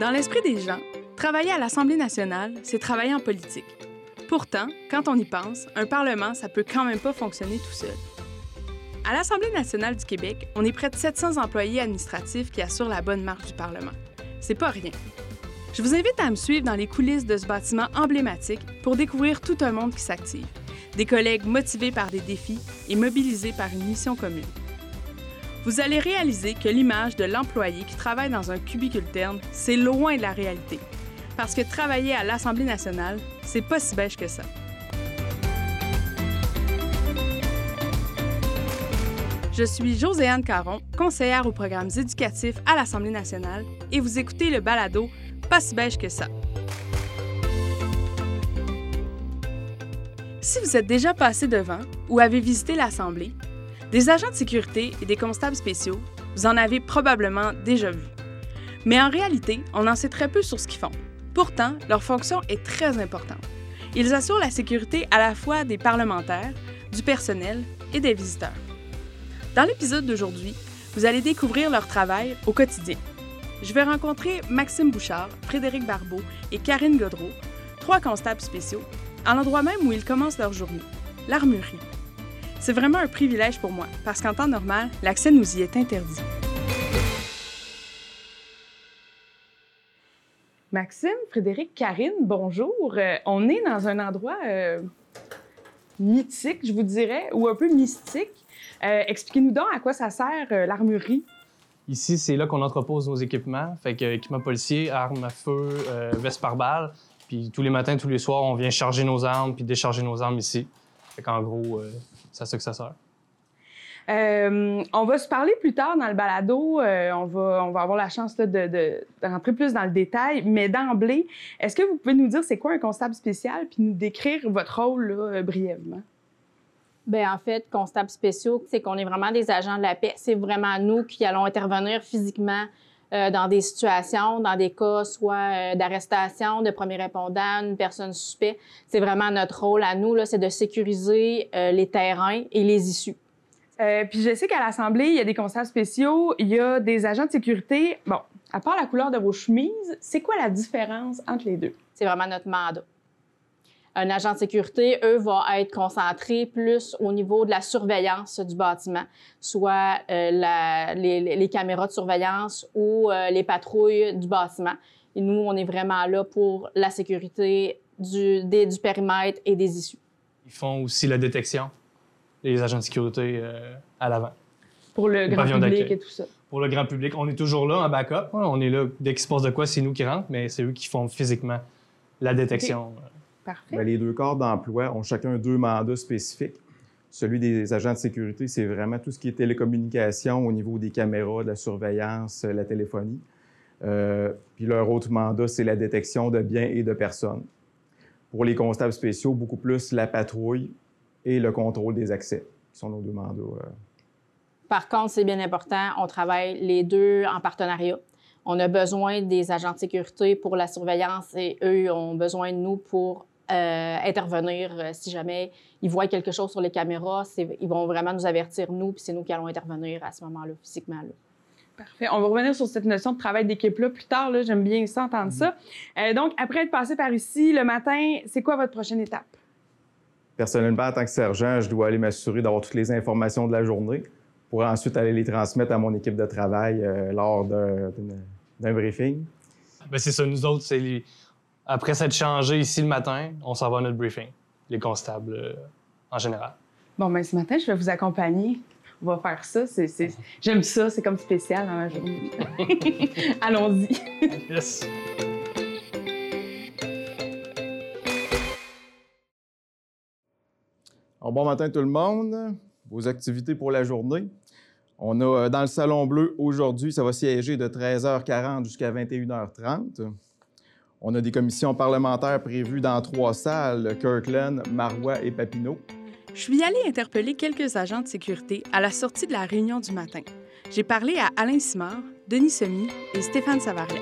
Dans l'esprit des gens, travailler à l'Assemblée nationale, c'est travailler en politique. Pourtant, quand on y pense, un Parlement, ça peut quand même pas fonctionner tout seul. À l'Assemblée nationale du Québec, on est près de 700 employés administratifs qui assurent la bonne marche du Parlement. C'est pas rien. Je vous invite à me suivre dans les coulisses de ce bâtiment emblématique pour découvrir tout un monde qui s'active. Des collègues motivés par des défis et mobilisés par une mission commune. Vous allez réaliser que l'image de l'employé qui travaille dans un cubicule terne, c'est loin de la réalité. Parce que travailler à l'Assemblée nationale, c'est pas si beige que ça. Je suis Joséanne Caron, conseillère aux programmes éducatifs à l'Assemblée nationale, et vous écoutez le balado Pas si beige que ça. Si vous êtes déjà passé devant ou avez visité l'Assemblée, des agents de sécurité et des constables spéciaux, vous en avez probablement déjà vu. Mais en réalité, on en sait très peu sur ce qu'ils font. Pourtant, leur fonction est très importante. Ils assurent la sécurité à la fois des parlementaires, du personnel et des visiteurs. Dans l'épisode d'aujourd'hui, vous allez découvrir leur travail au quotidien. Je vais rencontrer Maxime Bouchard, Frédéric Barbeau et Karine Godreau, trois constables spéciaux, à l'endroit même où ils commencent leur journée, l'armurerie. C'est vraiment un privilège pour moi, parce qu'en temps normal, l'accès nous y est interdit. Maxime, Frédéric, Karine, bonjour. Euh, on est dans un endroit euh, mythique, je vous dirais, ou un peu mystique. Euh, expliquez-nous donc à quoi ça sert euh, l'armurerie. Ici, c'est là qu'on entrepose nos équipements. Fait que équipements policiers, armes à feu, euh, vestes par balle. Puis tous les matins, tous les soirs, on vient charger nos armes puis décharger nos armes ici. Fait qu'en gros, euh, c'est à ça que ça sert. Euh, on va se parler plus tard dans le balado. euh, on, va, on va avoir la chance là, de, de- de rentrer plus dans le détail. Mais d'emblée, est-ce que vous pouvez nous dire c'est quoi un constable spécial puis nous décrire votre rôle là, brièvement? Bien, en fait, constables spéciaux, c'est qu'on est vraiment des agents de la paix. C'est vraiment nous qui allons intervenir physiquement euh, dans des situations, dans des cas soit euh, d'arrestation, de premier répondant, une personne suspecte. C'est vraiment notre rôle à nous, là, c'est de sécuriser euh, les terrains et les issues. Puis je sais qu'à l'Assemblée, il y a des constables spéciaux, il y a des agents de sécurité. Bon, à part la couleur de vos chemises, c'est quoi la différence entre les deux? C'est vraiment notre mandat. Un agent de sécurité, eux, va être concentré plus au niveau de la surveillance du bâtiment, soit euh, la- les, caméras de surveillance ou euh, les patrouilles du bâtiment. Et nous, on est vraiment là pour la sécurité du, des- du périmètre et des issues. Ils font aussi la détection, les agents de sécurité euh, à l'avant. Pour le grand public d'accueil. et tout ça. Pour le grand public, on est toujours là en backup. Ouais, On est là, dès qu'il se passe de quoi, c'est nous qui rentrent, mais c'est eux qui font physiquement la détection. Parfait. Ben, les deux corps d'emploi ont chacun deux mandats spécifiques. Celui des agents de sécurité, c'est vraiment tout ce qui est télécommunication au niveau des caméras, de la surveillance, euh, la téléphonie. Euh, puis leur autre mandat, c'est la détection de biens et de personnes. Pour les constables spéciaux, beaucoup plus la patrouille et le contrôle des accès, qui sont nos deux mandats. euh. Par contre, c'est bien important, on travaille les deux en partenariat. On a besoin des agents de sécurité pour la surveillance et eux ont besoin de nous pour euh, intervenir euh, si jamais ils voient quelque chose sur les caméras. Ils vont vraiment nous avertir, nous, puis c'est nous qui allons intervenir à ce moment-là, physiquement. Là. Parfait. On va revenir sur cette notion de travail d'équipe-là plus tard. J'aime bien ça, entendre ça. Euh, donc, après être passé par ici le matin, c'est quoi votre prochaine étape? Personnellement, en tant que sergent, je dois aller m'assurer d'avoir toutes les informations de la journée pour ensuite aller les transmettre à mon équipe de travail euh, lors d'un briefing. Ben, c'est ça, nous autres, c'est les- après s'être changé ici le matin, on s'en va à notre briefing, les constables euh, en général. Bon, ben ce matin, je vais vous accompagner. On va faire ça. C'est, c'est- J'aime ça. C'est comme spécial dans ma journée. Allons-y. Yes. Alors, bon matin tout le monde. Vos activités pour la journée. On a euh, dans le Salon Bleu aujourd'hui, ça va siéger de 13h40 jusqu'à 21h30. On a des commissions parlementaires prévues dans trois salles, Kirkland, Marois et Papineau. Je suis allée interpeller quelques agents de sécurité à la sortie de la réunion du matin. J'ai parlé à Alain Simard, Denis Semy et Stéphane Savaria.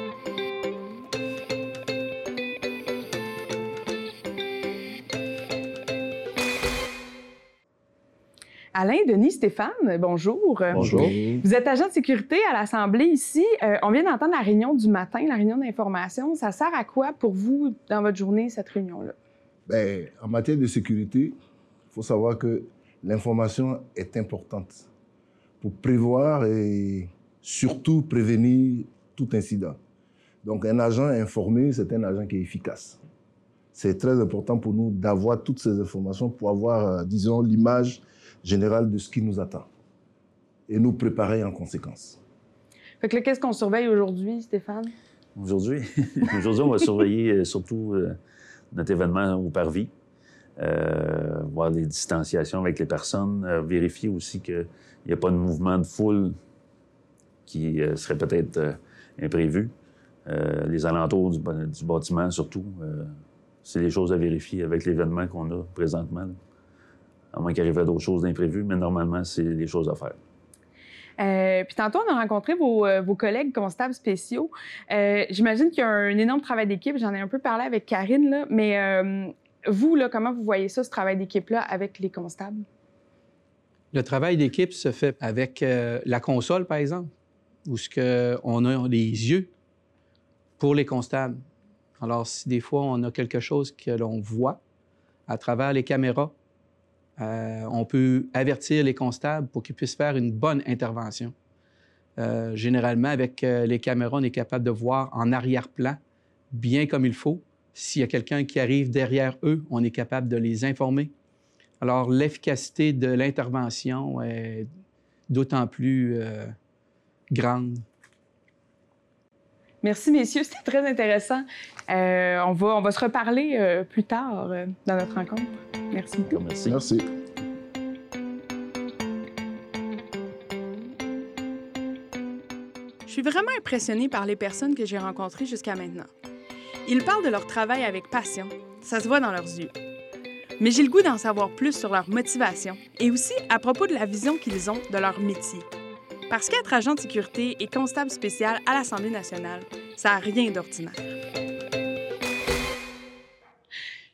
Alain, Denis, Stéphane, bonjour. Bonjour. Vous êtes agent de sécurité à l'Assemblée ici. Euh, on vient d'entendre la réunion du matin, la réunion d'information. Ça sert à quoi pour vous dans votre journée, cette réunion-là? Bien, en matière de sécurité, il faut savoir que l'information est importante pour prévoir et surtout prévenir tout incident. Donc un agent informé, c'est un agent qui est efficace. C'est très important pour nous d'avoir toutes ces informations pour avoir, euh, disons, l'image générale de ce qui nous attend et nous préparer en conséquence. Fait que là, qu'est-ce qu'on surveille aujourd'hui, Stéphane? Aujourd'hui, aujourd'hui, on va surveiller euh, surtout euh, notre événement au parvis, euh, voir les distanciations avec les personnes, euh, vérifier aussi qu'il n'y a pas de mouvement de foule qui euh, serait peut-être euh, imprévu. Euh, les alentours du, bâtiment, surtout, euh, c'est des choses à vérifier avec l'événement qu'on a présentement. là. À moins qu'il arrive d'autres choses d'imprévues, mais normalement, c'est des choses à faire. Euh, puis tantôt, on a rencontré vos, euh, vos collègues constables spéciaux. Euh, J'imagine qu'il y a un énorme travail d'équipe. J'en ai un peu parlé avec Karine, là, mais euh, vous, là, comment vous voyez ça, ce travail d'équipe-là, avec les constables? Le travail d'équipe se fait avec euh, la console, par exemple, où ce que on a les yeux pour les constables. Alors, si des fois on a quelque chose que l'on voit à travers les caméras, euh, on peut avertir les constables pour qu'ils puissent faire une bonne intervention. Euh, généralement, avec euh, les caméras, on est capable de voir en arrière-plan, bien comme il faut. S'il y a quelqu'un qui arrive derrière eux, on est capable de les informer. Alors, l'efficacité de l'intervention est d'autant plus grande. Merci, messieurs, c'était très intéressant. Euh, on, va, on va se reparler euh, plus tard euh, dans notre rencontre. Merci beaucoup. Merci. Merci. Je suis vraiment impressionnée par les personnes que j'ai rencontrées jusqu'à maintenant. Ils parlent de leur travail avec passion, ça se voit dans leurs yeux. Mais j'ai le goût d'en savoir plus sur leur motivation et aussi à propos de la vision qu'ils ont de leur métier. Parce qu'être agent de sécurité et constable spécial à l'Assemblée nationale, ça n'a rien d'ordinaire.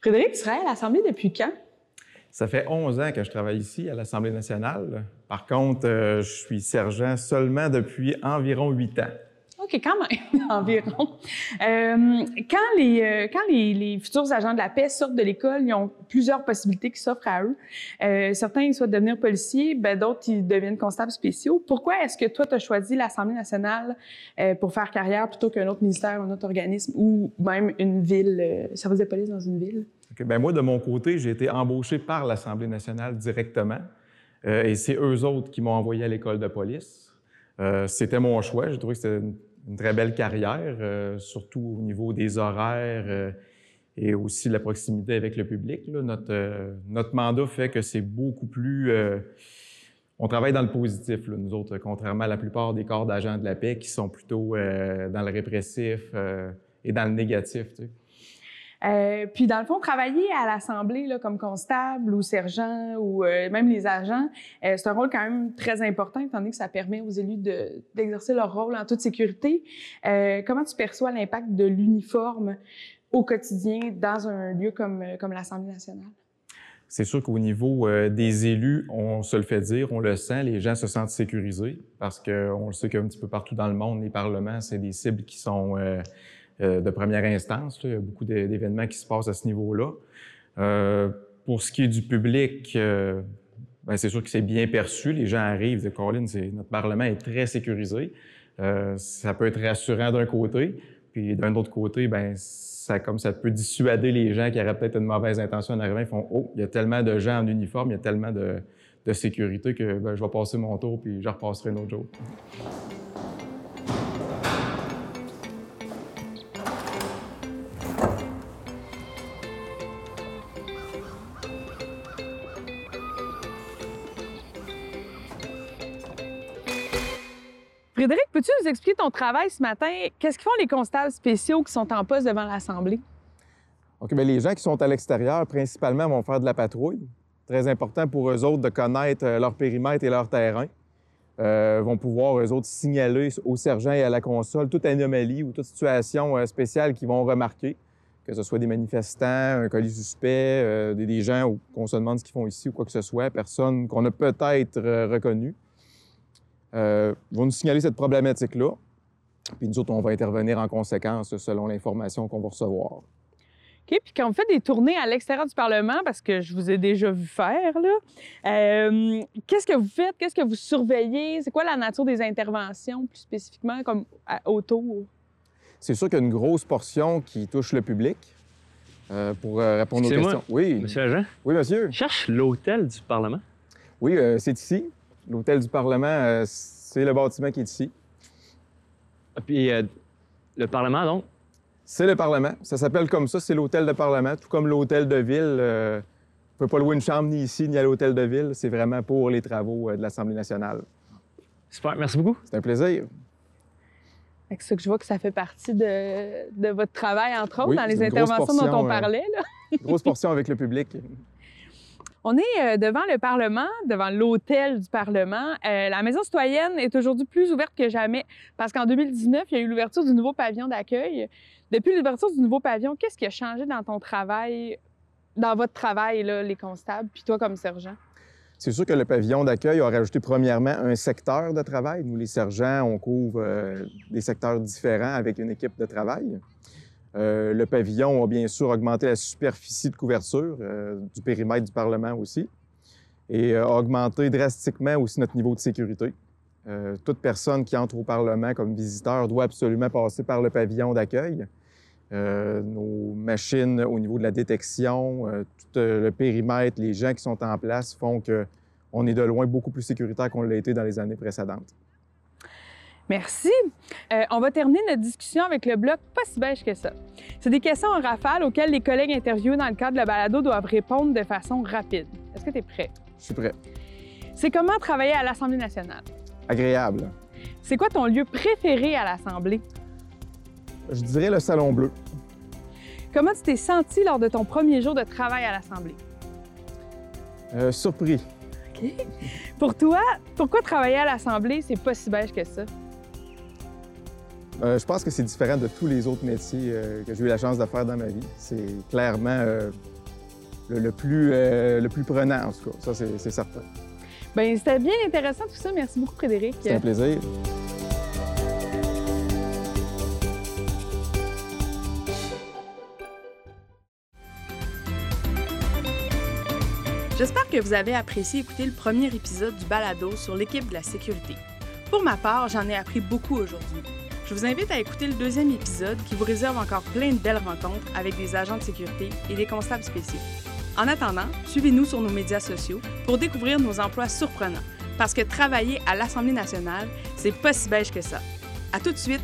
Frédéric, tu travailles à l'Assemblée depuis quand? Ça fait 11 ans que je travaille ici à l'Assemblée nationale. Par contre, euh, je suis sergent seulement depuis environ 8 ans. Quand même, environ. Euh, quand les, euh, quand les, les futurs agents de la paix sortent de l'école, ils ont plusieurs possibilités qui s'offrent à eux. Euh, certains, ils souhaitent devenir policiers, ben, d'autres, ils deviennent constables spéciaux. Pourquoi est-ce que toi, tu as choisi l'Assemblée nationale euh, pour faire carrière plutôt qu'un autre ministère, un autre organisme ou même une ville, service de police dans une ville? Ben moi, de mon côté, j'ai été embauché par l'Assemblée nationale directement. Euh, et c'est eux autres qui m'ont envoyé à l'école de police. Euh, c'était mon choix. J'ai trouvé que c'était une, une très belle carrière, euh, surtout au niveau des horaires euh, et aussi la proximité avec le public. euh, notre mandat fait que c'est beaucoup plus... on travaille dans le positif, nous autres, contrairement à la plupart des corps d'agents de la paix qui sont plutôt dans le répressif et dans le négatif. Euh, puis, dans le fond, travailler à l'Assemblée comme constable ou sergent ou euh, même les agents, euh, c'est un rôle quand même très important, étant donné que ça permet aux élus de- d'exercer leur rôle en toute sécurité. Comment tu perçois l'impact de l'uniforme au quotidien dans un lieu comme, l'Assemblée nationale? C'est sûr qu'au niveau des élus, on se le fait dire, on le sent, les gens se sentent sécurisés parce qu'on le sait qu'un petit peu partout dans le monde, les parlements, c'est des cibles qui sont de première instance. Il y a beaucoup d'é- d'événements qui se passent à ce niveau-là. Euh, pour ce qui est du public, euh, ben, c'est sûr que c'est bien perçu. Les gens arrivent de Colin, notre parlement est très sécurisé. Euh, ça peut être rassurant d'un côté, puis d'un autre côté, ben ça comme ça peut dissuader les gens qui auraient peut-être une mauvaise intention en arrivant. Ils font oh, il y a tellement de gens en uniforme, il y a tellement de, de sécurité que ben, je vais passer mon tour puis je repasserai un autre jour. Frédéric, peux-tu nous expliquer ton travail ce matin? Qu'est-ce qu'ils font les constables spéciaux qui sont en poste devant l'Assemblée? OK, bien, les gens qui sont à l'extérieur, principalement, vont faire de la patrouille. Très important pour eux autres de connaître euh, leur périmètre et leur terrain. Euh, vont pouvoir, eux autres, signaler au sergent et à la console toute anomalie ou toute situation euh, spéciale qu'ils vont remarquer, que ce soit des manifestants, un colis suspect, des, gens qu'on se demande ce qu'ils font ici ou quoi que ce soit, personnes qu'on a peut-être reconnues, euh, vont nous signaler cette problématique-là. Puis nous autres, on va intervenir en conséquence selon l'information qu'on va recevoir. OK. Puis quand vous faites des tournées à l'extérieur du Parlement, parce que je vous ai déjà vu faire, là, euh, qu'est-ce que vous faites? Qu'est-ce que vous surveillez? C'est quoi la nature des interventions, plus spécifiquement, comme à- autour? C'est sûr qu'il y a une grosse portion qui touche le public. euh, pour répondre aux questions. Oui, Monsieur Agent, oui, monsieur. je cherche l'hôtel du Parlement. Oui, euh, c'est ici. L'hôtel du Parlement, euh, c'est le bâtiment qui est ici. Ah, Puis euh, le Parlement, donc, C'est le Parlement. Ça s'appelle comme ça, c'est l'hôtel de Parlement, tout comme l'hôtel de ville. euh, on ne peut pas louer une chambre ni ici ni à l'hôtel de ville. C'est vraiment pour les travaux euh, de l'Assemblée nationale. super, merci beaucoup. C'est un plaisir. Que ça que je vois que ça fait partie de, de votre travail, entre autres, Oui, dans c'est les interventions dont on parlait. là. Grosse portion avec le public. On est euh, devant le Parlement, devant l'hôtel du Parlement. Euh, la Maison citoyenne est aujourd'hui plus ouverte que jamais parce qu'en 2019, il y a eu l'ouverture du nouveau pavillon d'accueil. Depuis l'ouverture du nouveau pavillon, qu'est-ce qui a changé dans ton travail, dans votre travail, là, les constables, puis toi comme sergent? C'est sûr que le pavillon d'accueil a rajouté premièrement un secteur de travail. Nous, les sergents, on couvre euh, des secteurs différents avec une équipe de travail. Euh, le pavillon a bien sûr augmenté la superficie de couverture euh, du périmètre du Parlement aussi et euh, a augmenté drastiquement aussi notre niveau de sécurité. Toute personne qui entre au Parlement comme visiteur doit absolument passer par le pavillon d'accueil. Nos machines au niveau de la détection, tout le périmètre, les gens qui sont en place font que on est de loin beaucoup plus sécuritaire qu'on l'a été dans les années précédentes. Merci. Euh, on va terminer notre discussion avec le bloc pas si beige que ça. C'est des questions en rafale auxquelles les collègues interviewés dans le cadre de la balado doivent répondre de façon rapide. Est-ce que tu es prêt? Je suis prêt. C'est comment travailler à l'Assemblée nationale? Agréable. C'est quoi ton lieu préféré à l'Assemblée? Je dirais le salon bleu. Comment tu t'es senti lors de ton premier jour de travail à l'Assemblée? Euh, surpris. Pour toi, pourquoi travailler à l'Assemblée, c'est pas si beige que ça? Euh, je pense que c'est différent de tous les autres métiers euh, que j'ai eu la chance de faire dans ma vie. C'est clairement euh, le, le plus, euh, le plus prenant, en tout cas. Ça, c'est c'est certain. Bien, c'était bien intéressant tout ça. Merci beaucoup, Frédéric. C'est un plaisir. J'espère que vous avez apprécié écouter le premier épisode du balado sur l'équipe de la sécurité. Pour ma part, j'en ai appris beaucoup aujourd'hui. Je vous invite à écouter le deuxième épisode qui vous réserve encore plein de belles rencontres avec des agents de sécurité et des constables spéciaux. En attendant, suivez-nous sur nos médias sociaux pour découvrir nos emplois surprenants, parce que travailler à l'Assemblée nationale, c'est pas si beige que ça. À tout de suite